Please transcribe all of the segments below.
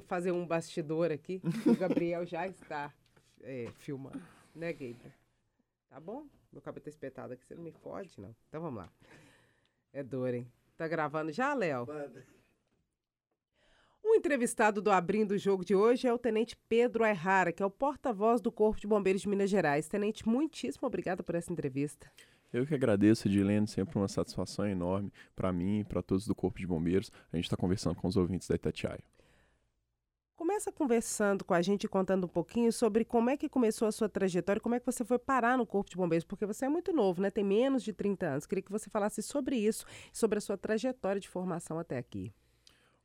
fazer um bastidor aqui. O Gabriel já está é, filmando, né, Gabriel? Tá bom? Meu cabelo tá espetado aqui, você não me fode, não. Então vamos lá. É dor, hein? Tá gravando já, Léo? O entrevistado do Abrindo o Jogo de hoje é o Tenente Pedro Ayrara, que é o porta-voz do Corpo de Bombeiros de Minas Gerais. Tenente, muitíssimo obrigada por essa entrevista. Eu que agradeço, Edilene, sempre uma satisfação enorme para mim e para todos do Corpo de Bombeiros. A gente está conversando com os ouvintes da Itatiaia. Começa conversando com a gente, contando um pouquinho sobre como é que começou a sua trajetória, como é que você foi parar no Corpo de Bombeiros, porque você é muito novo, né? Tem menos de 30 anos. Queria que você falasse sobre isso, sobre a sua trajetória de formação até aqui.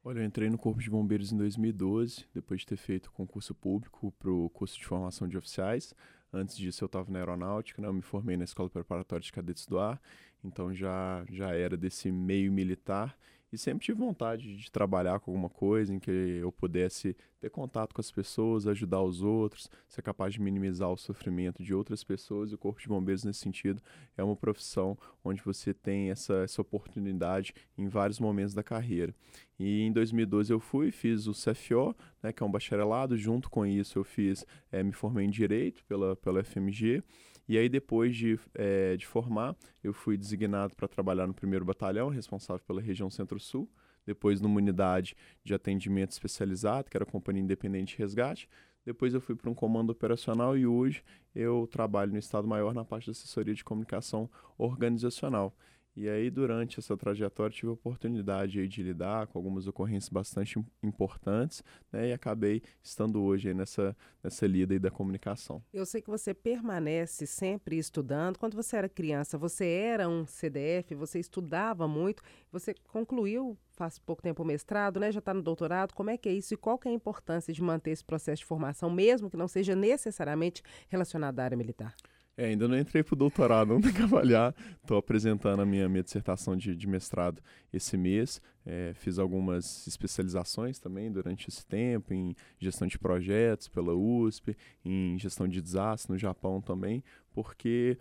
Olha, eu entrei no Corpo de Bombeiros em 2012, depois de ter feito concurso público para o curso de formação de oficiais. Antes disso, eu estava na aeronáutica, né? eu me formei na Escola Preparatória de Cadetes do Ar, então já, já era desse meio militar e sempre tive vontade de trabalhar com alguma coisa em que eu pudesse ter contato com as pessoas, ajudar os outros, ser capaz de minimizar o sofrimento de outras pessoas. E o Corpo de Bombeiros, nesse sentido, é uma profissão onde você tem essa, essa oportunidade em vários momentos da carreira. E em 2012 eu fui, fiz o CFO, né, que é um bacharelado. Junto com isso, eu fiz, é, me formei em Direito pela, pela FMG. E aí, depois de, é, de formar, eu fui designado para trabalhar no primeiro batalhão, responsável pela região Centro-Sul. Depois, numa unidade de atendimento especializado, que era a Companhia Independente de Resgate. Depois, eu fui para um comando operacional e hoje eu trabalho no Estado Maior na parte de assessoria de comunicação organizacional. E aí, durante essa trajetória, tive a oportunidade de lidar com algumas ocorrências bastante importantes, né? E acabei estando hoje nessa, nessa lida da comunicação. Eu sei que você permanece sempre estudando. Quando você era criança, você era um CDF, você estudava muito, você concluiu faz pouco tempo o mestrado, né? Já está no doutorado. Como é que é isso e qual que é a importância de manter esse processo de formação, mesmo que não seja necessariamente relacionado à área militar? É, ainda não entrei para o doutorado, não tenho que avaliar. Estou apresentando a minha, minha dissertação de, de mestrado esse mês. É, fiz algumas especializações também durante esse tempo, em gestão de projetos pela USP, em gestão de desastres no Japão também, porque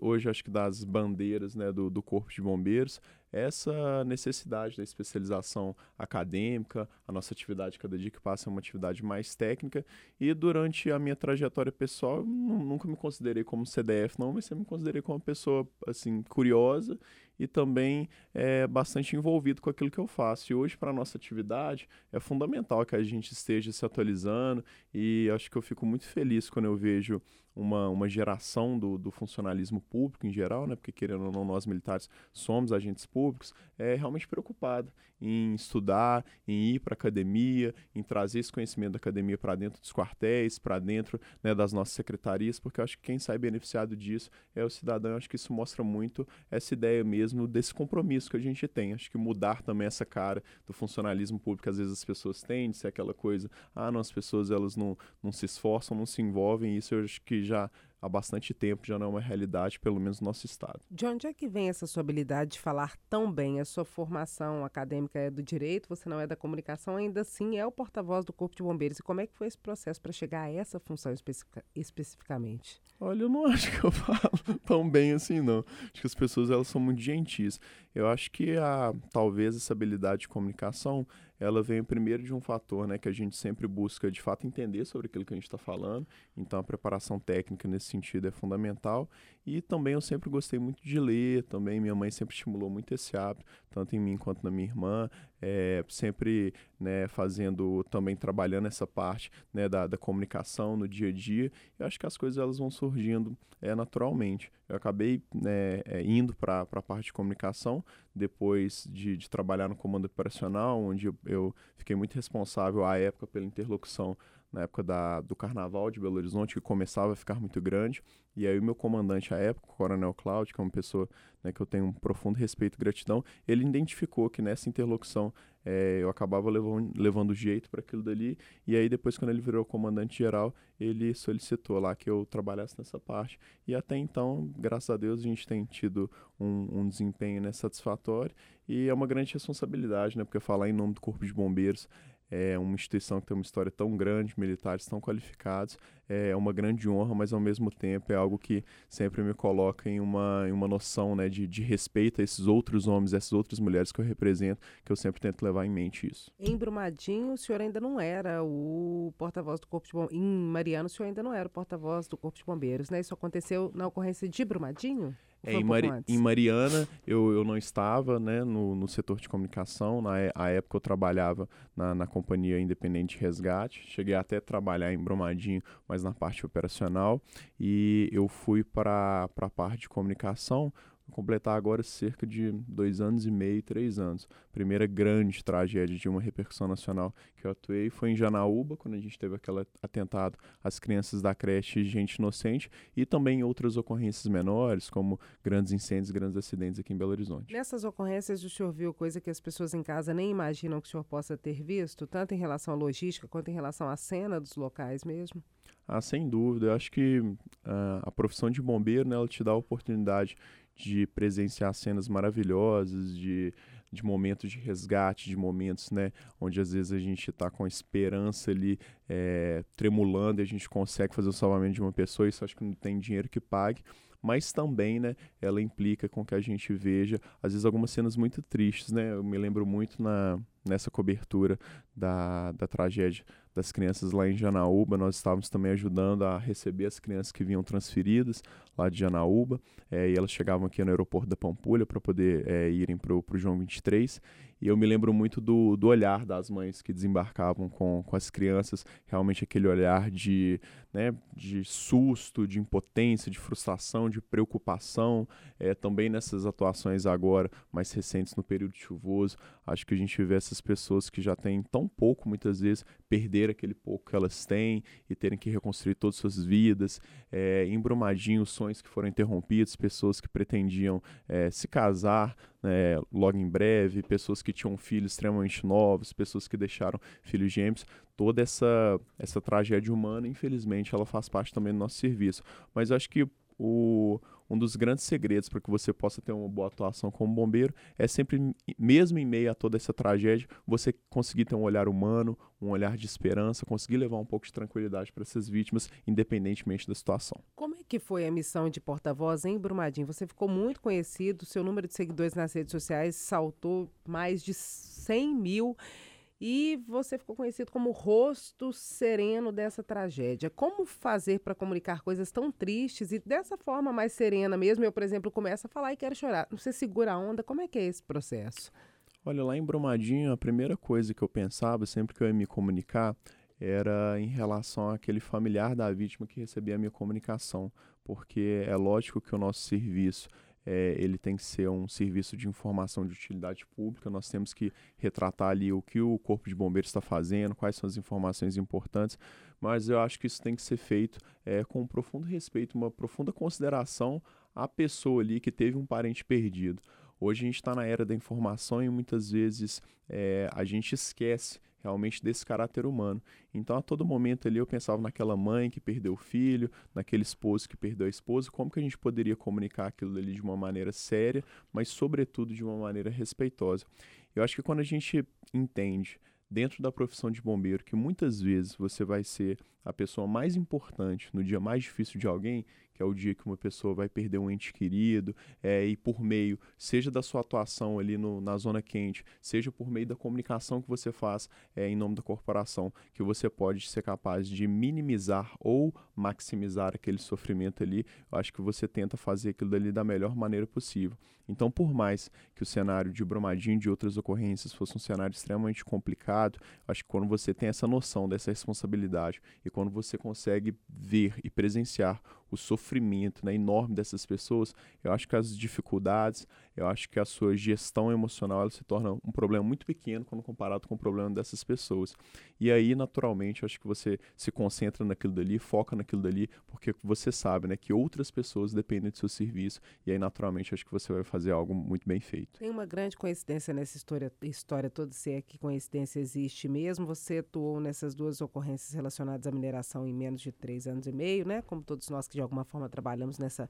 hoje acho que das bandeiras né, do, do Corpo de Bombeiros essa necessidade da especialização acadêmica, a nossa atividade cada dia que passa é uma atividade mais técnica e durante a minha trajetória pessoal nunca me considerei como CDF não, mas sempre me considerei como uma pessoa assim curiosa e também é, bastante envolvido com aquilo que eu faço. E hoje, para a nossa atividade, é fundamental que a gente esteja se atualizando e acho que eu fico muito feliz quando eu vejo uma, uma geração do, do funcionalismo público em geral, né? porque querendo ou não, nós militares somos agentes públicos, é realmente preocupado em estudar, em ir para a academia, em trazer esse conhecimento da academia para dentro dos quartéis, para dentro né, das nossas secretarias, porque eu acho que quem sai beneficiado disso é o cidadão. Eu acho que isso mostra muito essa ideia mesmo desse compromisso que a gente tem. Acho que mudar também essa cara do funcionalismo público às vezes as pessoas têm, de ser aquela coisa, ah, não, as pessoas elas não, não se esforçam, não se envolvem, isso eu acho que já há bastante tempo já não é uma realidade, pelo menos no nosso estado. De onde é que vem essa sua habilidade de falar tão bem? A sua formação acadêmica é do direito, você não é da comunicação, ainda assim é o porta-voz do Corpo de Bombeiros. E como é que foi esse processo para chegar a essa função especific especificamente? Olha, eu não acho que eu falo tão bem assim, não. Acho que as pessoas elas são muito gentis. Eu acho que a, talvez essa habilidade de comunicação ela vem primeiro de um fator né, que a gente sempre busca de fato entender sobre aquilo que a gente está falando, então a preparação técnica nesse sentido é fundamental. E também eu sempre gostei muito de ler, também minha mãe sempre estimulou muito esse hábito, tanto em mim quanto na minha irmã, é, sempre né, fazendo, também trabalhando essa parte né, da, da comunicação no dia a dia. Eu acho que as coisas elas vão surgindo é, naturalmente. Eu acabei né, é, indo para a parte de comunicação, depois de, de, trabalhar no comando operacional, onde eu, eu fiquei muito responsável à época pela interlocução na época da, do Carnaval de Belo Horizonte, que começava a ficar muito grande. E aí o meu comandante à época, o Coronel Cláudio, que é uma pessoa né, que eu tenho um profundo respeito e gratidão, ele identificou que nessa interlocução é, eu acabava levando, levando jeito para aquilo dali. E aí depois, quando ele virou comandante geral, ele solicitou lá que eu trabalhasse nessa parte. E até então, graças a Deus, a gente tem tido um, um desempenho né, satisfatório. E é uma grande responsabilidade, né? Porque falar em nome do Corpo de Bombeiros é uma instituição que tem uma história tão grande, militares tão qualificados, é uma grande honra, mas ao mesmo tempo é algo que sempre me coloca em uma, em uma noção né, de, de respeito a esses outros homens, essas outras mulheres que eu represento, que eu sempre tento levar em mente isso. Em Brumadinho, o senhor ainda não era o porta-voz do Corpo de Bombeiros. Em Mariano, o senhor ainda não era o porta-voz do Corpo de Bombeiros, né? Isso aconteceu na ocorrência de Brumadinho? É, em, Mari em, Mariana, eu, eu não estava né, no, no setor de comunicação. Na a época, eu trabalhava na, na Companhia Independente de Resgate. Cheguei até a trabalhar em Brumadinho, mas na parte operacional. E eu fui para a parte de comunicação completar agora cerca de dois anos e meio, três anos. Primeira grande tragédia de uma repercussão nacional que eu atuei foi em Janaúba, quando a gente teve aquele atentado às crianças da creche Gente Inocente, e também outras ocorrências menores, como grandes incêndios, grandes acidentes aqui em Belo Horizonte. Nessas ocorrências, o senhor viu coisa que as pessoas em casa nem imaginam que o senhor possa ter visto, tanto em relação à logística quanto em relação à cena dos locais mesmo? Ah, sem dúvida. Eu acho que uh, a profissão de bombeiro, né, ela te dá a oportunidade de presenciar cenas maravilhosas, de, de momentos de resgate, de momentos né, onde às vezes a gente está com a esperança ali é, tremulando e a gente consegue fazer o salvamento de uma pessoa. Isso acho que não tem dinheiro que pague mas também, né, ela implica com que a gente veja, às vezes, algumas cenas muito tristes, né? Eu me lembro muito na, nessa cobertura da, da tragédia das crianças lá em Janaúba. Nós estávamos também ajudando a receber as crianças que vinham transferidas lá de Janaúba. É, e elas chegavam aqui no aeroporto da Pampulha para poder é, irem para o João 23. E eu me lembro muito do, do olhar das mães que desembarcavam com, com as crianças, realmente aquele olhar de, né, de susto, de impotência, de frustração, de preocupação. É, também nessas atuações agora, mais recentes no período chuvoso, acho que a gente vê essas pessoas que já têm tão pouco, muitas vezes, perder aquele pouco que elas têm e terem que reconstruir todas as suas vidas. É, em Brumadinho, sonhos que foram interrompidos, pessoas que pretendiam é, se casar né, logo em breve, pessoas que tinham filhos extremamente novos, pessoas que deixaram filhos gêmeos, toda essa, essa tragédia humana, infelizmente, ela faz parte também do nosso serviço. Mas eu acho que o, um dos grandes segredos para que você possa ter uma boa atuação como bombeiro é sempre, mesmo em meio a toda essa tragédia, você conseguir ter um olhar humano, um olhar de esperança, conseguir levar um pouco de tranquilidade para essas vítimas, independentemente da situação. Como é que foi a missão de porta-voz em Brumadinho? Você ficou muito conhecido, seu número de seguidores nas redes sociais saltou mais de 100 mil e você ficou conhecido como o rosto sereno dessa tragédia. Como fazer para comunicar coisas tão tristes e dessa forma mais serena mesmo? Eu, por exemplo, começo a falar e quero chorar. Você segura a onda? Como é que é esse processo? Olha, lá em Brumadinho, a primeira coisa que eu pensava sempre que eu ia me comunicar era em relação àquele familiar da vítima que recebia a minha comunicação, porque é lógico que o nosso serviço é, ele tem que ser um serviço de informação de utilidade pública. Nós temos que retratar ali o que o Corpo de Bombeiros está fazendo, quais são as informações importantes, mas eu acho que isso tem que ser feito é, com um profundo respeito, uma profunda consideração à pessoa ali que teve um parente perdido. Hoje a gente está na era da informação e muitas vezes é, a gente esquece realmente desse caráter humano. Então, a todo momento ali eu pensava naquela mãe que perdeu o filho, naquele esposo que perdeu a esposa, como que a gente poderia comunicar aquilo ali de uma maneira séria, mas sobretudo de uma maneira respeitosa. Eu acho que quando a gente entende dentro da profissão de bombeiro que muitas vezes você vai ser a pessoa mais importante no dia mais difícil de alguém, que é o dia que uma pessoa vai perder um ente querido, é, e por meio, seja da sua atuação ali no, na zona quente, seja por meio da comunicação que você faz é, em nome da corporação, que você pode ser capaz de minimizar ou maximizar aquele sofrimento ali, eu acho que você tenta fazer aquilo ali da melhor maneira possível. Então, por mais que o cenário de Brumadinho e de outras ocorrências fosse um cenário extremamente complicado, acho que quando você tem essa noção dessa responsabilidade e quando você consegue ver e presenciar o sofrimento né, enorme dessas pessoas, eu acho que as dificuldades, eu acho que a sua gestão emocional ela se torna um problema muito pequeno quando comparado com o problema dessas pessoas. E aí, naturalmente, eu acho que você se concentra naquilo dali, foca naquilo dali, porque você sabe né, que outras pessoas dependem do seu serviço, e aí, naturalmente, acho que você vai fazer algo muito bem feito. Tem uma grande coincidência nessa história, história toda, se é que coincidência existe mesmo. Você atuou nessas duas ocorrências relacionadas à mineração em menos de três anos e meio, né? Como todos nós que de alguma forma trabalhamos nessa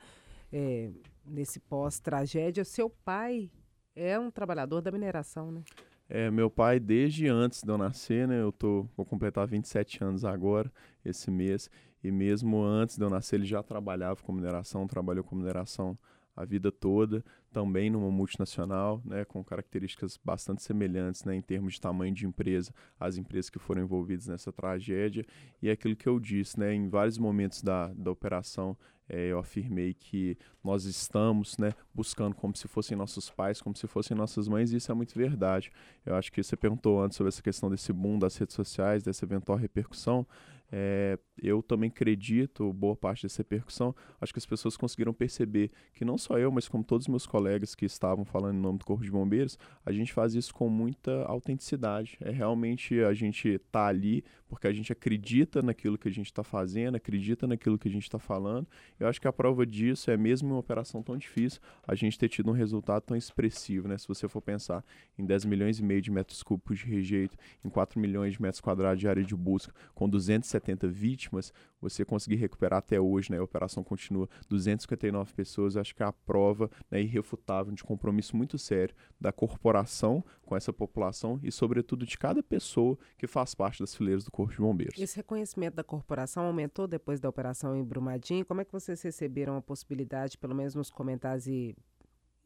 é, nesse pós-tragédia. Seu pai é um trabalhador da mineração, né? É, meu pai, desde antes de eu nascer, né? Eu tô, vou completar 27 anos agora, esse mês. E mesmo antes de eu nascer, ele já trabalhava com mineração, trabalhou com mineração a vida toda, também numa multinacional, né, com características bastante semelhantes né, em termos de tamanho de empresa, as empresas que foram envolvidas nessa tragédia. E é aquilo que eu disse, né, em vários momentos da, da operação, é, eu afirmei que nós estamos né, buscando como se fossem nossos pais, como se fossem nossas mães, e isso é muito verdade. Eu acho que você perguntou antes sobre essa questão desse boom das redes sociais, dessa eventual repercussão. É, eu também acredito, boa parte dessa repercussão, acho que as pessoas conseguiram perceber que não só eu, mas como todos os meus colegas que estavam falando em nome do Corpo de Bombeiros, a gente faz isso com muita autenticidade. É realmente a gente tá ali porque a gente acredita naquilo que a gente está fazendo, acredita naquilo que a gente está falando. Eu acho que a prova disso é mesmo em uma operação tão difícil, a gente ter tido um resultado tão expressivo, né? Se você for pensar em 10 milhões e meio de metros cúbicos de rejeito, em 4 milhões de metros quadrados de área de busca, com 270 vítimas, você conseguir recuperar até hoje, né? A operação continua 259 pessoas, acho que é a prova né, irrefutável de compromisso muito sério da corporação com essa população e, sobretudo, de cada pessoa que faz parte das fileiras do Corpo de Bombeiros. Esse reconhecimento da corporação aumentou depois da operação em Brumadinho? Como é que vocês receberam a possibilidade, pelo menos nos comentários e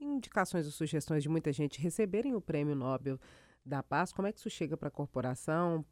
indicações ou sugestões de muita gente, receberem o Prêmio Nobel da Paz? Como é que isso chega para a corporação,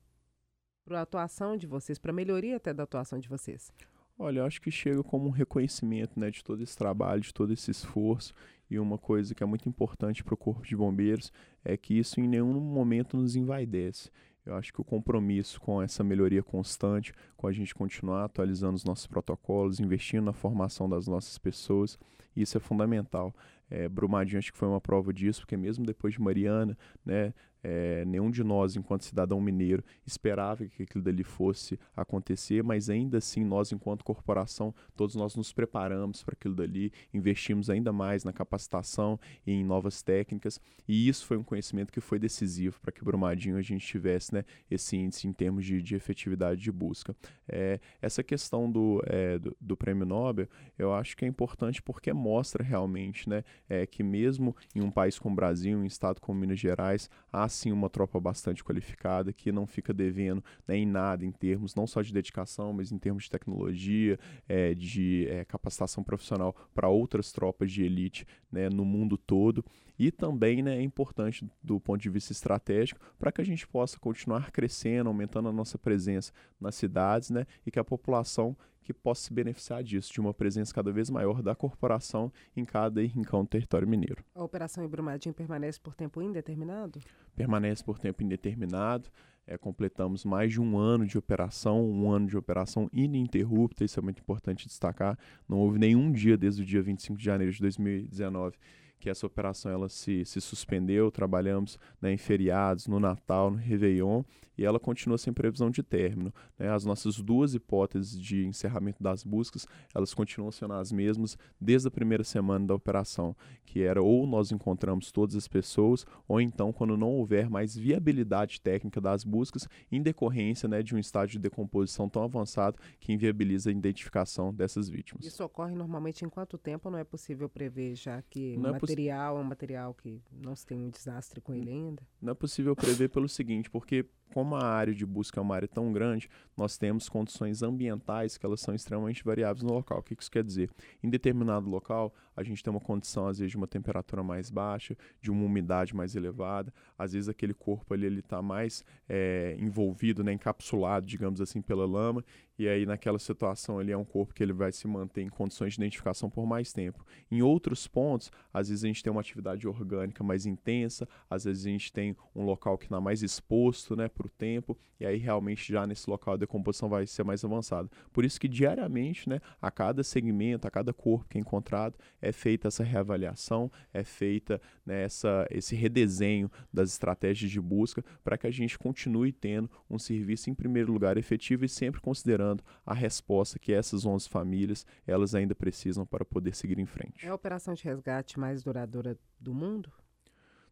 para a atuação de vocês, para a melhoria até da atuação de vocês? Olha, eu acho que chega como um reconhecimento né, de todo esse trabalho, de todo esse esforço. E uma coisa que é muito importante para o Corpo de Bombeiros é que isso em nenhum momento nos envaidece. Eu acho que o compromisso com essa melhoria constante, com a gente continuar atualizando os nossos protocolos, investindo na formação das nossas pessoas, isso é fundamental. É, Brumadinho acho que foi uma prova disso, porque mesmo depois de Mariana, né, é, nenhum de nós, enquanto cidadão mineiro, esperava que aquilo dali fosse acontecer, mas ainda assim, nós, enquanto corporação, todos nós nos preparamos para aquilo dali, investimos ainda mais na capacitação e em novas técnicas, e isso foi um conhecimento que foi decisivo para que Brumadinho a gente tivesse né, esse índice em termos de, de efetividade de busca. É, essa questão do, é, do, do, prêmio Nobel, eu acho que é importante porque mostra realmente né, é, que mesmo em um país como o Brasil, em um estado como Minas Gerais, há sim uma tropa bastante qualificada que não fica devendo né, em nada em termos não só de dedicação, mas em termos de tecnologia, é, de é, capacitação profissional para outras tropas de elite né, no mundo todo. E também né, é importante do ponto de vista estratégico para que a gente possa continuar crescendo, aumentando a nossa presença nas cidades né, e que a população que possa se beneficiar disso, de uma presença cada vez maior da corporação em cada rincão do território mineiro. A operação em Brumadinho permanece por tempo indeterminado? Permanece por tempo indeterminado. É, completamos mais de um ano de operação, um ano de operação ininterrupta, isso é muito importante destacar. Não houve nenhum dia desde o dia 25 de janeiro de 2019 que essa operação ela se, se suspendeu, trabalhamos né, em feriados, no Natal, no Réveillon, e ela continua sem previsão de término. Né? As nossas duas hipóteses de encerramento das buscas, elas continuam sendo as mesmas desde a primeira semana da operação, que era ou nós encontramos todas as pessoas, ou então quando não houver mais viabilidade técnica das buscas, em decorrência né, de um estágio de decomposição tão avançado que inviabiliza a identificação dessas vítimas. Isso ocorre normalmente em quanto tempo? Não é possível prever já que não é material é um material que não se tem um desastre com ele ainda? Não é possível prever pelo seguinte, porque como a área de busca é uma área tão grande, nós temos condições ambientais que elas são extremamente variáveis no local. O que isso quer dizer? Em determinado local, a gente tem uma condição, às vezes, de uma temperatura mais baixa, de uma umidade mais elevada, às vezes aquele corpo ali está mais é, envolvido, né, encapsulado, digamos assim, pela lama, e aí naquela situação ali é um corpo que ele vai se manter em condições de identificação por mais tempo. Em outros pontos, às vezes a gente tem uma atividade orgânica mais intensa, às vezes a gente tem um local que está mais exposto né, para o tempo, e aí realmente já nesse local a decomposição vai ser mais avançada. Por isso que diariamente, né, a cada segmento, a cada corpo que é encontrado, é feita essa reavaliação, é feita né, esse redesenho das estratégias de busca para que a gente continue tendo um serviço em primeiro lugar efetivo e sempre considerando a resposta que essas 11 famílias elas ainda precisam para poder seguir em frente. É a operação de resgate mais duradoura do mundo?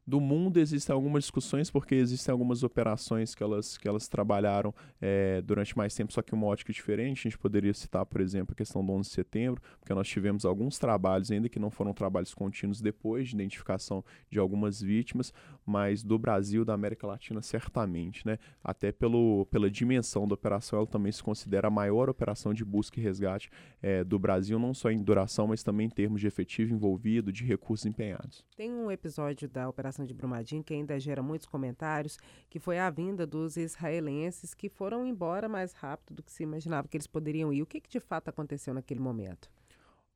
Do mundo existem algumas discussões porque existem algumas operações que elas, que elas trabalharam é, durante mais tempo, só que uma ótica diferente. A gente poderia citar, por exemplo, a questão do 11 de setembro, porque nós tivemos alguns trabalhos, ainda que não foram trabalhos contínuos depois de identificação de algumas vítimas, mas do Brasil, da América Latina, certamente, né? Até pelo, pela dimensão da operação, ela também se considera a maior operação de busca e resgate é, do Brasil, não só em duração, mas também em termos de efetivo envolvido, de recursos empenhados. Tem um episódio da Operação de Brumadinho que ainda gera muitos comentários, que foi a vinda dos israelenses que foram embora mais rápido do que se imaginava que eles poderiam ir. O que, que de fato aconteceu naquele momento?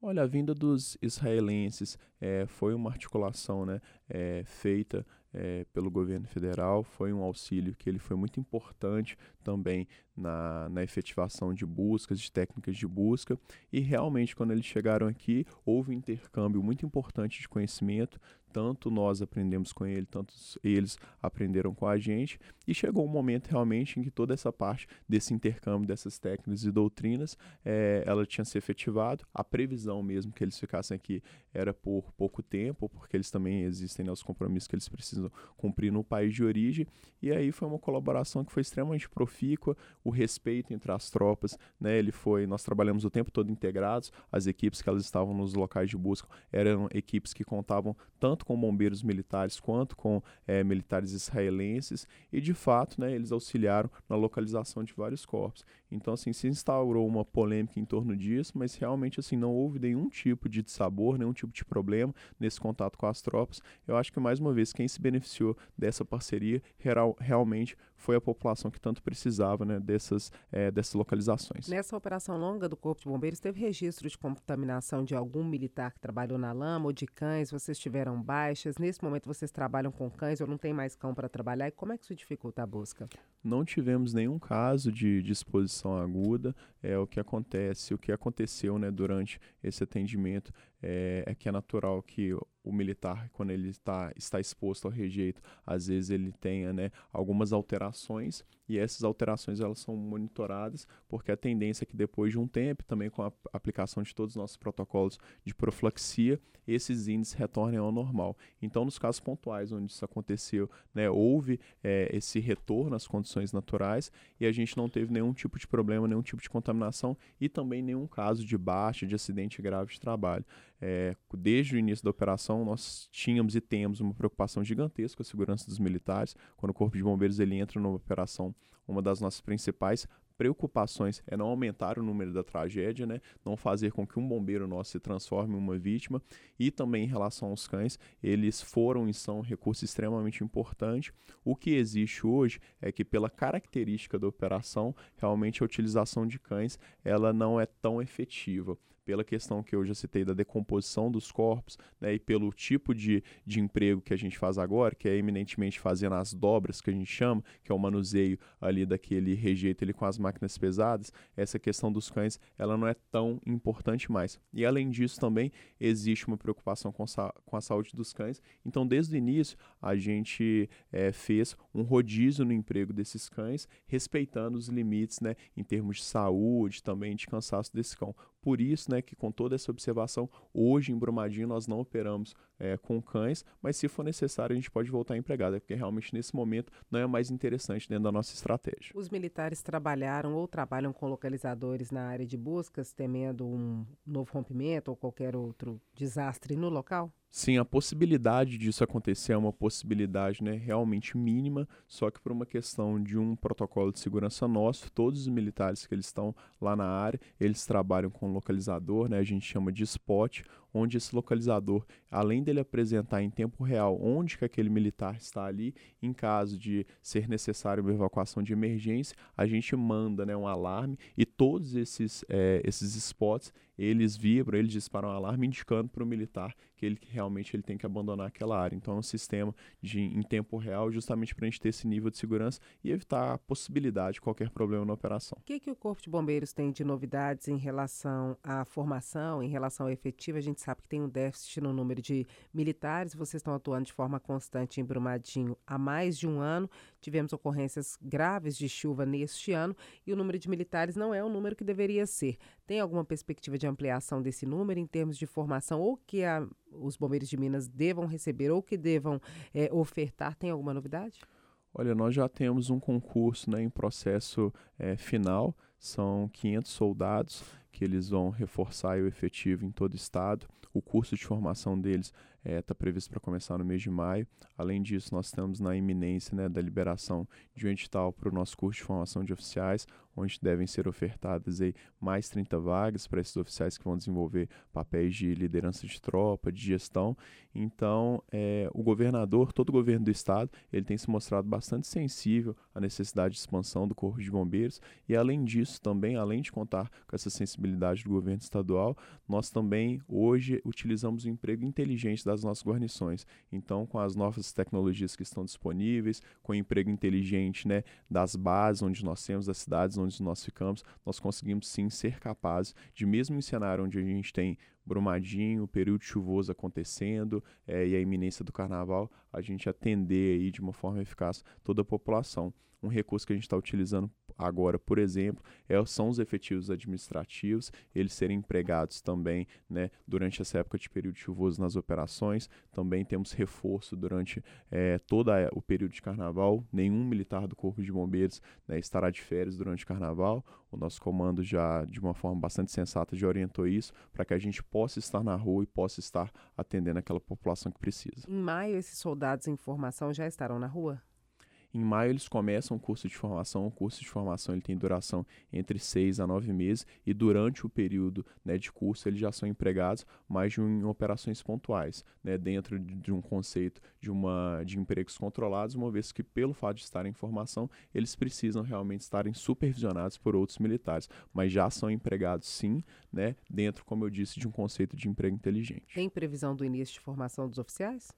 Olha, a vinda dos israelenses é, foi uma articulação né, é, feita é, pelo governo federal, foi um auxílio que ele foi muito importante também na, na efetivação de buscas, de técnicas de busca, e realmente quando eles chegaram aqui, houve um intercâmbio muito importante de conhecimento, tanto nós aprendemos com ele, tanto eles aprenderam com a gente, e chegou um momento realmente em que toda essa parte desse intercâmbio dessas técnicas e doutrinas, é, ela tinha se efetivado, a previsão mesmo que eles ficassem aqui era por pouco tempo, porque eles também existem né, os compromissos que eles precisam cumprir no país de origem, e aí foi uma colaboração que foi extremamente profícua, o respeito entre as tropas, né, ele foi, nós trabalhamos o tempo todo integrados, as equipes que elas estavam nos locais de busca eram equipes que contavam tanto com bombeiros militares quanto com é, militares israelenses, e de fato, né, eles auxiliaram na localização de vários corpos. Então, assim, se instaurou uma polêmica em torno disso, mas realmente, assim, não houve nenhum tipo de sabor, nenhum tipo de problema nesse contato com as tropas. Eu acho que, mais uma vez, quem se beneficiou dessa parceria real, realmente foi a população que tanto precisava né, dessas, é, dessas localizações. Nessa operação longa do Corpo de Bombeiros, teve registro de contaminação de algum militar que trabalhou na lama ou de cães? Vocês tiveram baixas? Nesse momento, vocês trabalham com cães ou não tem mais cão para trabalhar? E como é que isso dificulta a busca? Não tivemos nenhum caso de, de exposição aguda. É o que acontece, o que aconteceu né, durante esse atendimento é, é que é natural que o militar, quando ele está, está exposto ao rejeito, às vezes ele tenha né, algumas alterações e essas alterações elas são monitoradas porque a tendência é que depois de um tempo, também com a aplicação de todos os nossos protocolos de profilaxia, esses índices retornem ao normal. Então, nos casos pontuais onde isso aconteceu, né, houve é, esse retorno às condições naturais e a gente não teve nenhum tipo de problema, nenhum tipo de contaminação e também nenhum caso de baixa, de acidente grave de trabalho. É, desde o início da operação, nós tínhamos e temos uma preocupação gigantesca com a segurança dos militares. Quando o Corpo de Bombeiros ele entra numa operação, uma das nossas principais preocupações é não aumentar o número da tragédia, né? não fazer com que um bombeiro nosso se transforme em uma vítima. E também em relação aos cães, eles foram e são um recurso extremamente importante. O que existe hoje é que, pela característica da operação, realmente a utilização de cães ela não é tão efetiva pela questão que eu já citei da decomposição dos corpos, né, e pelo tipo de, de emprego que a gente faz agora, que é eminentemente fazendo as dobras que a gente chama, que é o manuseio ali daquele rejeito ele com as máquinas pesadas, essa questão dos cães, ela não é tão importante mais. E além disso também existe uma preocupação com, com a saúde dos cães, então desde o início a gente é, fez um rodízio no emprego desses cães, respeitando os limites, né, em termos de saúde, também de cansaço desse cão. Por isso, né, que com toda essa observação, hoje em Brumadinho nós não operamos é, com cães, mas se for necessário a gente pode voltar empregada, porque realmente nesse momento não é mais interessante dentro da nossa estratégia. Os militares trabalharam ou trabalham com localizadores na área de buscas, temendo um novo rompimento ou qualquer outro desastre no local? Sim, a possibilidade disso acontecer é uma possibilidade né, realmente mínima, só que por uma questão de um protocolo de segurança nosso, todos os militares que eles estão lá na área, eles trabalham com localizador, né, a gente chama de spot, onde esse localizador, além dele apresentar em tempo real onde que aquele militar está ali, em caso de ser necessário uma evacuação de emergência, a gente manda né, um alarme e todos esses, é, esses spots eles vibram, eles disparam um alarme indicando para o militar que ele realmente ele tem que abandonar aquela área. Então é um sistema de, em tempo real justamente para a gente ter esse nível de segurança e evitar a possibilidade de qualquer problema na operação. O que, que o Corpo de Bombeiros tem de novidades em relação à formação, em relação ao efetivo? A gente sabe que tem um déficit no número de militares. Vocês estão atuando de forma constante em Brumadinho há mais de um ano. Tivemos ocorrências graves de chuva neste ano e o número de militares não é o número que deveria ser. Tem alguma perspectiva de ampliação desse número em termos de formação ou que a, os bombeiros de Minas devam receber ou que devam é, ofertar? Tem alguma novidade? Olha, nós já temos um concurso né, em processo é, final, são 500 soldados que eles vão reforçar o efetivo em todo o estado. O curso de formação deles está é, tá previsto para começar no mês de maio. Além disso, nós estamos na iminência né, da liberação de um edital para o nosso curso de formação de oficiais, onde devem ser ofertadas aí mais 30 vagas para esses oficiais que vão desenvolver papéis de liderança de tropa, de gestão. Então, é, o governador, todo o governo do estado, ele tem se mostrado bastante sensível à necessidade de expansão do Corpo de Bombeiros e, além disso, também, além de contar com essa sensibilidade do governo estadual, nós também hoje utilizamos o emprego inteligente das nossas guarnições. Então, com as novas tecnologias que estão disponíveis, com o emprego inteligente né, das bases onde nós temos, das cidades onde nós ficamos, nós conseguimos sim ser capazes de, mesmo em cenário onde a gente tem Brumadinho, período chuvoso acontecendo é, e a iminência do carnaval, a gente atender aí de uma forma eficaz toda a população. Um recurso que a gente está utilizando agora, por exemplo, é, são os efetivos administrativos, eles serem empregados também né, durante essa época de período chuvoso nas operações. Também temos reforço durante é, todo o período de carnaval. Nenhum militar do Corpo de Bombeiros né, estará de férias durante o carnaval. O nosso comando já, de uma forma bastante sensata, já orientou isso para que a gente possa estar na rua e possa estar atendendo aquela população que precisa. Em maio, esses soldados em formação já estarão na rua? Em maio eles começam o curso de formação. O curso de formação ele tem duração entre seis a nove meses e durante o período né, de curso eles já são empregados, mas em operações pontuais, né, dentro de um conceito de, uma, de empregos controlados, uma vez que pelo fato de estarem em formação eles precisam realmente estarem supervisionados por outros militares, mas já são empregados sim, né, dentro, como eu disse, de um conceito de emprego inteligente. Tem previsão do início de formação dos oficiais?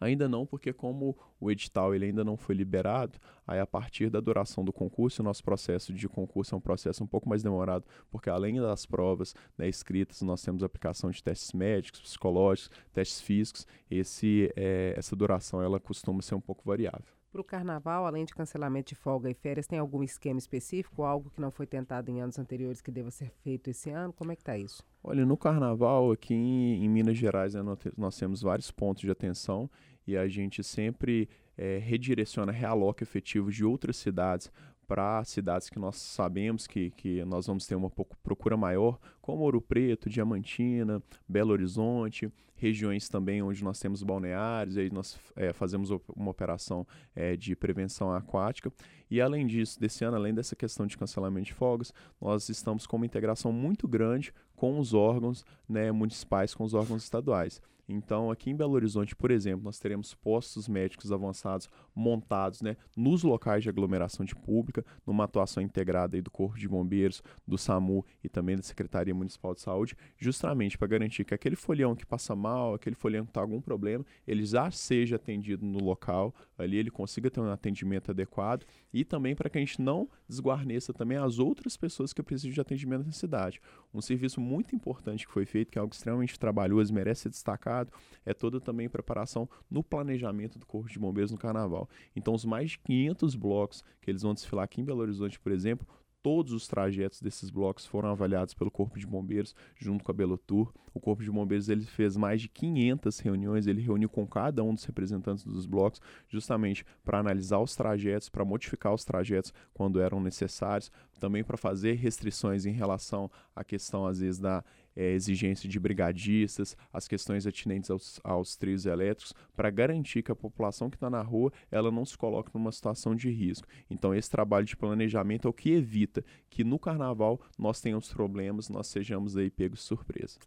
Ainda não, porque como o edital ele ainda não foi liberado, aí a partir da duração do concurso, o nosso processo de concurso é um processo um pouco mais demorado, porque além das provas né, escritas, nós temos aplicação de testes médicos, psicológicos, testes físicos, esse, é, essa duração ela costuma ser um pouco variável. Para o carnaval, além de cancelamento de folga e férias, tem algum esquema específico, algo que não foi tentado em anos anteriores que deva ser feito esse ano? Como é que está isso? Olha, no carnaval, aqui em, em Minas Gerais, né, nós temos vários pontos de atenção e a gente sempre é, redireciona, realoca efetivos de outras cidades para cidades que nós sabemos que, que nós vamos ter uma procura maior, como Ouro Preto, Diamantina, Belo Horizonte, regiões também onde nós temos balneários, aí nós é, fazemos uma operação é, de prevenção aquática. E além disso, desse ano, além dessa questão de cancelamento de folgas, nós estamos com uma integração muito grande com os órgãos né, municipais, com os órgãos estaduais. Então, aqui em Belo Horizonte, por exemplo, nós teremos postos médicos avançados montados né, nos locais de aglomeração de pública, numa atuação integrada aí do Corpo de Bombeiros, do SAMU e também da Secretaria Municipal de Saúde, justamente para garantir que aquele folhão que passa mal, aquele folhão que está algum problema, ele já seja atendido no local, ali ele consiga ter um atendimento adequado e também para que a gente não desguarneça também as outras pessoas que precisam de atendimento na cidade. Um serviço muito importante que foi feito, que é algo extremamente trabalhoso, merece ser destacado, é toda também preparação no planejamento do Corpo de Bombeiros no Carnaval. Então, os mais de 500 blocos que eles vão desfilar aqui em Belo Horizonte, por exemplo, Todos os trajetos desses blocos foram avaliados pelo Corpo de Bombeiros, junto com a Belotur. O Corpo de Bombeiros ele fez mais de 500 reuniões, ele reuniu com cada um dos representantes dos blocos, justamente para analisar os trajetos, para modificar os trajetos quando eram necessários, também para fazer restrições em relação à questão, às vezes, da é, exigência de brigadistas, as questões atinentes aos, aos trios elétricos, para garantir que a população que está na rua ela não se coloque numa situação de risco. Então, esse trabalho de planejamento é o que evita que no carnaval nós tenhamos problemas, nós sejamos aí pegos surpresa.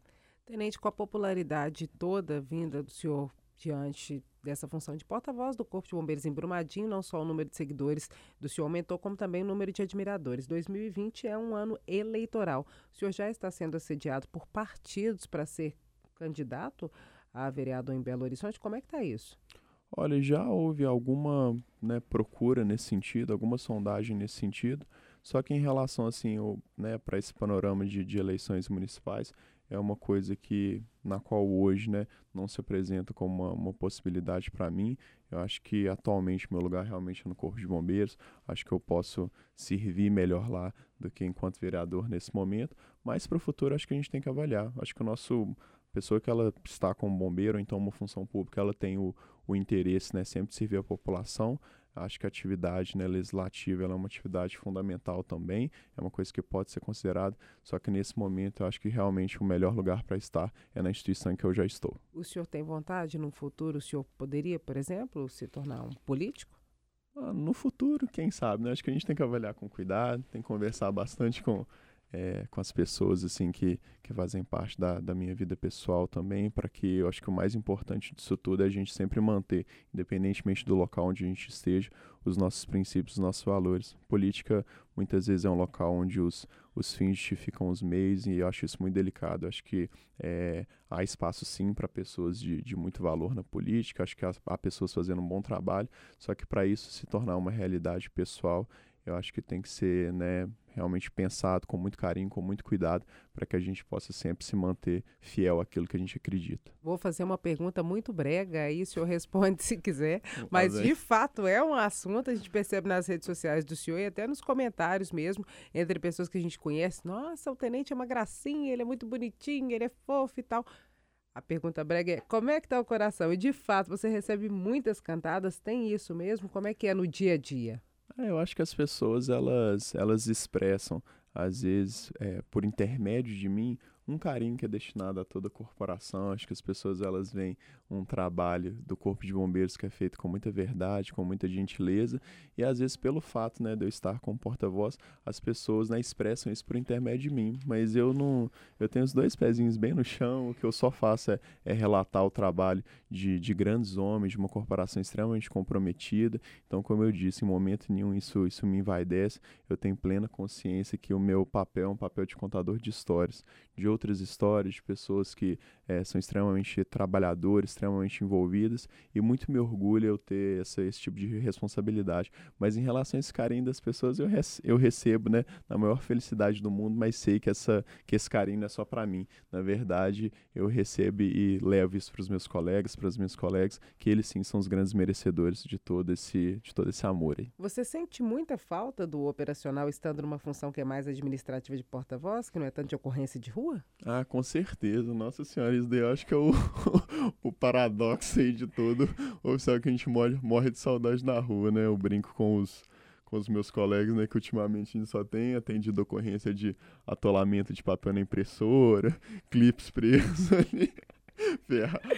Tenente, com a popularidade toda vinda do senhor diante dessa função de porta-voz do Corpo de Bombeiros em Brumadinho, não só o número de seguidores do senhor aumentou, como também o número de admiradores. 2020 é um ano eleitoral. O senhor já está sendo assediado por partidos para ser candidato a vereador em Belo Horizonte. Como é que está isso? Olha, já houve alguma né, procura nesse sentido, alguma sondagem nesse sentido. Só que em relação assim, né, para esse panorama de, de eleições municipais, é uma coisa que na qual hoje né, não se apresenta como uma, uma possibilidade para mim. Eu acho que atualmente meu lugar realmente é no Corpo de Bombeiros. Acho que eu posso servir melhor lá do que enquanto vereador nesse momento. Mas para o futuro acho que a gente tem que avaliar. Acho que o nosso pessoa que ela está como bombeiro, então uma função pública, ela tem o, o interesse, né, sempre de servir a população. Acho que a atividade né, legislativa é uma atividade fundamental também, é uma coisa que pode ser considerada, só que nesse momento eu acho que realmente o melhor lugar para estar é na instituição em que eu já estou. O senhor tem vontade, no futuro, o senhor poderia, por exemplo, se tornar um político? Ah, no futuro, quem sabe, né? Acho que a gente tem que avaliar com cuidado, tem que conversar bastante com é, com as pessoas assim que, que fazem parte da, da minha vida pessoal também, para que eu acho que o mais importante disso tudo é a gente sempre manter, independentemente do local onde a gente esteja, os nossos princípios, os nossos valores. Política muitas vezes é um local onde os, os fins justificam os meios e eu acho isso muito delicado. Eu acho que é, há espaço sim para pessoas de, de muito valor na política, acho que há, há pessoas fazendo um bom trabalho, só que para isso se tornar uma realidade pessoal, eu acho que tem que ser né, realmente pensado com muito carinho, com muito cuidado, para que a gente possa sempre se manter fiel àquilo que a gente acredita. Vou fazer uma pergunta muito brega, aí o senhor responde se quiser, mas de fato é um assunto, a gente percebe nas redes sociais do senhor e até nos comentários mesmo, entre pessoas que a gente conhece, nossa, o tenente é uma gracinha, ele é muito bonitinho, ele é fofo e tal. A pergunta brega é: como é que tá o coração? E de fato, você recebe muitas cantadas, tem isso mesmo? Como é que é no dia a dia? É, eu acho que as pessoas elas, elas expressam, às vezes, é, por intermédio de mim, um carinho que é destinado a toda a corporação. Acho que as pessoas elas veem um trabalho do Corpo de Bombeiros que é feito com muita verdade, com muita gentileza, e às vezes pelo fato, né, de eu estar como porta-voz, as pessoas, né, expressam isso por intermédio de mim, mas eu não, eu tenho os dois pezinhos bem no chão, o que eu só faço é, é relatar o trabalho de, de grandes homens, de uma corporação extremamente comprometida. Então, como eu disse, em momento nenhum isso isso me envaidece. Eu tenho plena consciência que o meu papel é um papel de contador de histórias, de outras histórias de pessoas que é, são extremamente trabalhadores, extremamente envolvidas, e muito me orgulha eu ter essa, esse tipo de responsabilidade. Mas em relação a esse carinho das pessoas, eu, eu recebo, né, na maior felicidade do mundo, mas sei que, essa, que esse carinho não é só para mim. Na verdade, eu recebo e levo isso para os meus colegas, para os meus colegas, que eles sim são os grandes merecedores de todo esse, de todo esse amor aí. Você sente muita falta do operacional estando numa função que é mais administrativa de porta-voz, que não é tanto de ocorrência de rua? Ah, com certeza. Nossa senhora, isso daí eu acho que é o, o paradoxo aí de todo oficial que a gente morre, morre de saudade na rua, né? Eu brinco com os, com os meus colegas, né? Que ultimamente a gente só tem atendido ocorrência de atolamento de papel na impressora, clipes presos ali,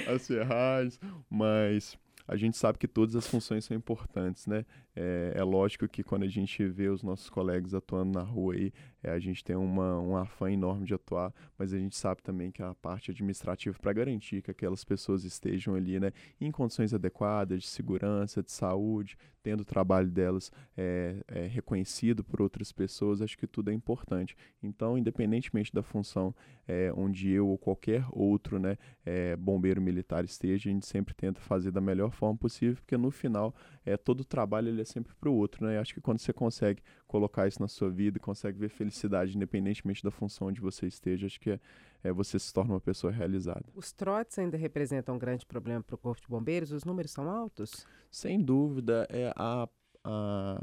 as ferragens, mas a gente sabe que todas as funções são importantes, né? É, é, lógico que quando a gente vê os nossos colegas atuando na rua aí, é, a gente tem uma, um afã enorme de atuar, mas a gente sabe também que a parte administrativa para garantir que aquelas pessoas estejam ali, né, em condições adequadas de segurança, de saúde, tendo o trabalho delas é, é, reconhecido por outras pessoas, acho que tudo é importante. Então, independentemente da função é, onde eu ou qualquer outro, né, é, bombeiro militar esteja, a gente sempre tenta fazer da melhor forma possível, porque no final é todo o trabalho ele é sempre para o outro, né? E acho que quando você consegue colocar isso na sua vida, consegue ver felicidade independentemente da função onde você esteja, acho que é, é você se torna uma pessoa realizada. Os trotes ainda representam um grande problema para o Corpo de Bombeiros? Os números são altos? Sem dúvida, é a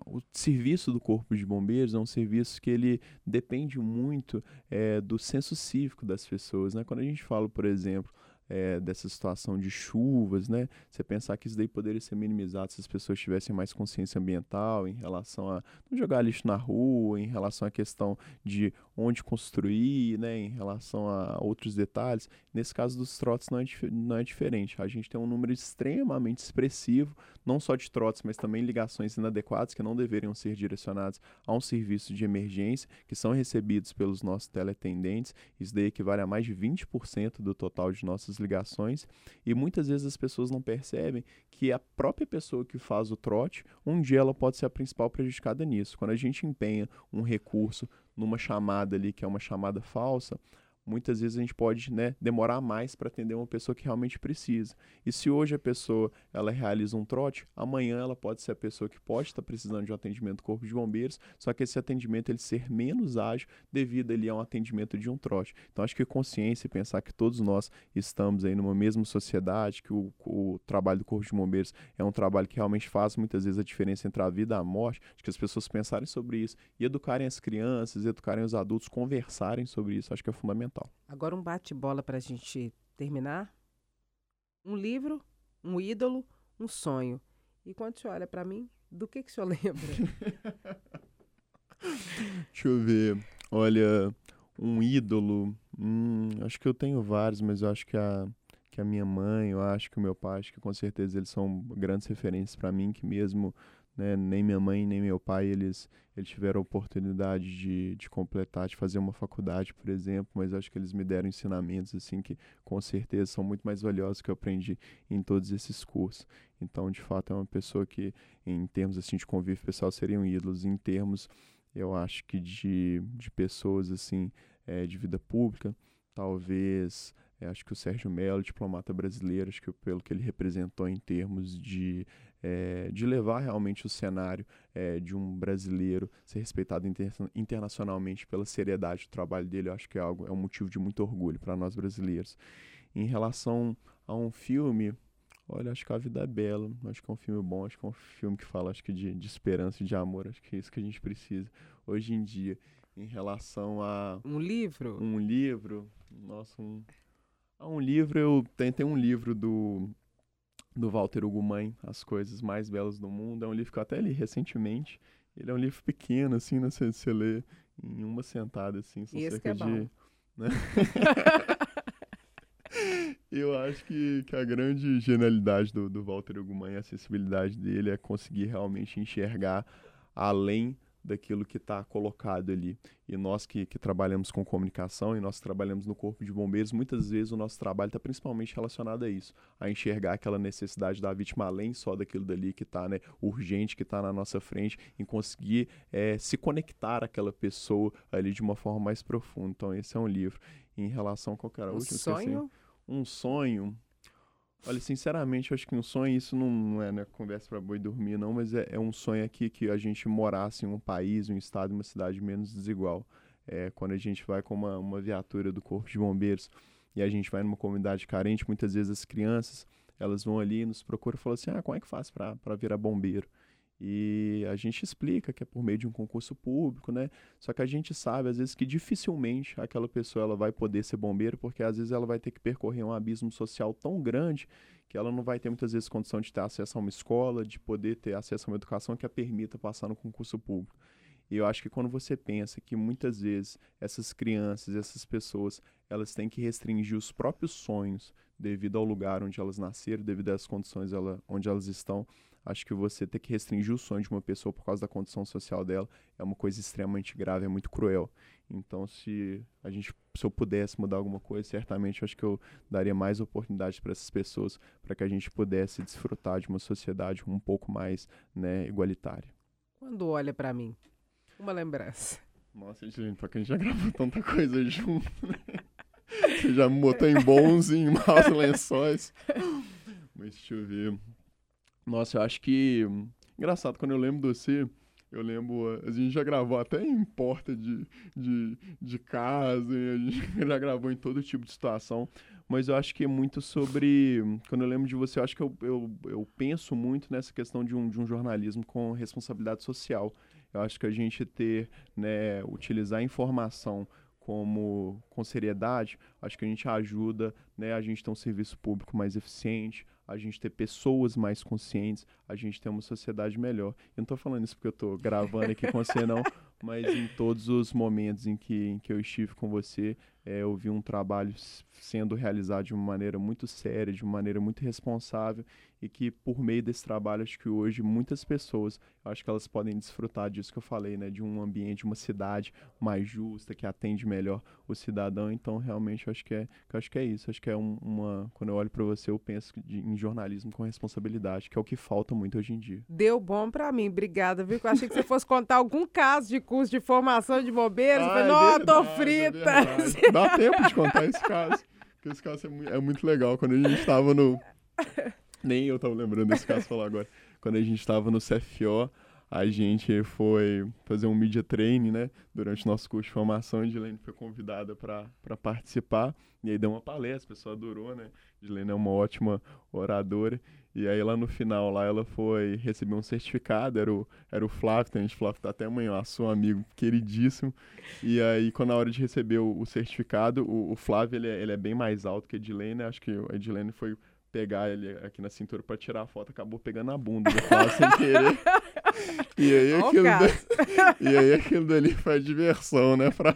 o serviço do Corpo de Bombeiros é um serviço que ele depende muito é, do senso cívico das pessoas. Né? Quando a gente fala, por exemplo, é, dessa situação de chuvas, né? Você pensar que isso daí poderia ser minimizado se as pessoas tivessem mais consciência ambiental em relação a não jogar lixo na rua, em relação à questão de onde construir, né? Em relação a outros detalhes. Nesse caso dos trotes não é, não é diferente. A gente tem um número extremamente expressivo, não só de trotes, mas também ligações inadequadas que não deveriam ser direcionadas a um serviço de emergência, que são recebidos pelos nossos teletendentes. Isso daí equivale a mais de 20% do total de nossas ligações e muitas vezes as pessoas não percebem que a própria pessoa que faz o trote, um dia ela pode ser a principal prejudicada nisso. Quando a gente empenha um recurso numa chamada ali que é uma chamada falsa, muitas vezes a gente pode né, demorar mais para atender uma pessoa que realmente precisa. E se hoje a pessoa ela realiza um trote, amanhã ela pode ser a pessoa que pode estar precisando de um atendimento do Corpo de Bombeiros, só que esse atendimento ele ser menos ágil devido ali a um atendimento de um trote. Então acho que consciência e pensar que todos nós estamos aí numa mesma sociedade, que o, o trabalho do Corpo de Bombeiros é um trabalho que realmente faz muitas vezes a diferença entre a vida e a morte, acho que as pessoas pensarem sobre isso e educarem as crianças, educarem os adultos, conversarem sobre isso, acho que é fundamental fundamental. Agora um bate-bola para a gente terminar. Um livro, um ídolo, um sonho. E quando você olha para mim, do que, que o senhor lembra? Deixa eu ver. Olha, um ídolo. Hum, acho que eu tenho vários, mas eu acho que a, que a minha mãe, eu acho que o meu pai, acho que com certeza eles são grandes referências para mim, que mesmo né? Nem minha mãe, nem meu pai, eles, eles tiveram a oportunidade de, de completar, de fazer uma faculdade, por exemplo, mas acho que eles me deram ensinamentos, assim, que com certeza são muito mais valiosos que eu aprendi em todos esses cursos. Então, de fato, é uma pessoa que, em termos, assim, de convívio pessoal, seriam ídolos. Em termos, eu acho que de, de pessoas, assim, é, de vida pública, talvez... É, acho que o Sérgio Mello, diplomata brasileiro, acho que pelo que ele representou em termos de é, de levar realmente o cenário é, de um brasileiro ser respeitado inter internacionalmente pela seriedade do trabalho dele, eu acho que é algo é um motivo de muito orgulho para nós brasileiros. Em relação a um filme, olha, acho que a vida é bela, acho que é um filme bom, acho que é um filme que fala, acho que de, de esperança e de amor, acho que é isso que a gente precisa hoje em dia. Em relação a um livro, um livro, nossa, um, um livro eu tem um livro do do Walter Ugumãe, As Coisas Mais Belas do Mundo. É um livro que eu até li recentemente. Ele é um livro pequeno, assim, né? Você, você lê em uma sentada, assim, são cerca é de... Né? eu acho que, que a grande genialidade do, do Walter Ugumãe, a acessibilidade dele é conseguir realmente enxergar além daquilo que está colocado ali. E nós que, que, trabalhamos com comunicação e nós trabalhamos no Corpo de Bombeiros, muitas vezes o nosso trabalho está principalmente relacionado a isso, a enxergar aquela necessidade da vítima além só daquilo dali que está né, urgente, que está na nossa frente, em conseguir é, se conectar àquela pessoa ali de uma forma mais profunda. Então, esse é um livro. Em relação a qualquer um outro, sonho? um sonho. Olha, sinceramente, eu acho que um sonho, isso não, não é né, conversa para boi dormir, não, mas é, é, um sonho aqui que a gente morasse em um país, um estado, uma cidade menos desigual. É, quando a gente vai com uma, uma viatura do Corpo de Bombeiros e a gente vai numa comunidade carente, muitas vezes as crianças, elas vão ali, nos procuram e falam assim, ah, como é que faz para virar bombeiro? E a gente explica que é por meio de um concurso público, né? Só que a gente sabe, às vezes, que dificilmente aquela pessoa ela vai poder ser bombeiro, porque às vezes ela vai ter que percorrer um abismo social tão grande que ela não vai ter muitas vezes condição de ter acesso a uma escola, de poder ter acesso a uma educação que a permita passar no concurso público. E eu acho que quando você pensa que muitas vezes essas crianças, essas pessoas, elas têm que restringir os próprios sonhos devido ao lugar onde elas nasceram, devido às condições ela, onde elas estão, Acho que você ter que restringir o sonho de uma pessoa por causa da condição social dela é uma coisa extremamente grave, é muito cruel. Então, se a gente, se eu pudesse mudar alguma coisa, certamente acho que eu daria mais oportunidades para essas pessoas, para que a gente pudesse desfrutar de uma sociedade um pouco mais, né, igualitária. Quando olha para mim, uma lembrança. Nossa, gente, porque a gente já gravou tanta coisa junto, né? Você já me botou em bons e em maus lençóis. Mas deixa eu ver. Nossa, eu acho que. Engraçado, quando eu lembro de você, eu lembro. A gente já gravou até em porta de, de, de casa, a gente já gravou em todo tipo de situação. Mas eu acho que é muito sobre. Quando eu lembro de você, eu acho que eu, eu, eu penso muito nessa questão de um, de um jornalismo com responsabilidade social. Eu acho que a gente ter, né, utilizar a informação como com seriedade, acho que a gente ajuda, né, a gente ter um serviço público mais eficiente, a gente ter pessoas mais conscientes, a gente ter uma sociedade melhor. Eu não estou falando isso porque eu estou gravando aqui com você, não, mas em todos os momentos em que, em que eu estive com você, é, eu vi um trabalho sendo realizado de uma maneira muito séria, de uma maneira muito responsável e que por meio desse trabalho, acho que hoje muitas pessoas, acho que elas podem desfrutar disso que eu falei, né, de um ambiente, uma cidade mais justa, que atende melhor o cidadão. Então, realmente, acho que é, acho que é isso. Acho que é um, uma, quando eu olho para você, eu penso de, em jornalismo com responsabilidade, que é o que falta muito hoje em dia. Deu bom para mim, obrigada, viu? Eu achei que você fosse contar algum caso de curso de formação de bombeiros. Ah, não, é tô frita. É Dá tempo de contar esse caso. Porque esse caso é muito, é muito legal. Quando a gente estava no. Nem eu estava lembrando desse caso falar agora. Quando a gente estava no CFO, a gente foi fazer um media training, né? Durante o nosso curso de formação, a Edilene foi convidada para participar. E aí deu uma palestra, a pessoa adorou, né? A Edilene é uma ótima oradora. E aí lá no final, lá ela foi receber um certificado, era o, era o Flávio, tem a gente Flávio tá até amanhã, nosso amigo queridíssimo. E aí, quando na hora de receber o, o certificado, o, o, Flávio ele é, ele é bem mais alto que a Edilene, acho que a Edilene foi pegar ele aqui na cintura para tirar a foto, acabou pegando a bunda do Flávio sem querer. E aí, aquilo da... e aí aquilo dali foi diversão, né? Pra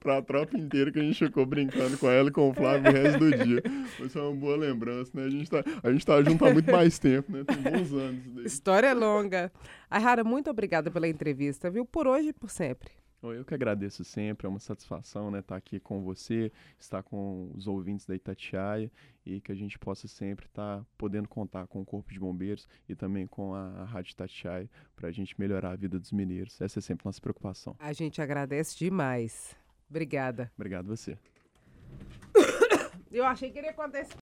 pra tropa inteira que a gente ficou brincando com ela e com o Flávio o resto do dia. Isso é uma boa lembrança, né? A gente tá, a gente tá junto há muito mais tempo, né? Tem bons anos. Daí. História longa. Ayara, muito obrigada pela entrevista, viu? Por hoje e por sempre. Eu que agradeço sempre, é uma satisfação né, estar aqui com você, estar com os ouvintes da Itatiaia e que a gente possa sempre estar podendo contar com o Corpo de Bombeiros e também com a, a Rádio Itatiaia para a gente melhorar a vida dos mineiros. Essa é sempre a nossa preocupação. A gente agradece demais. Obrigada. Obrigado você. Eu achei que ele ia acontecer.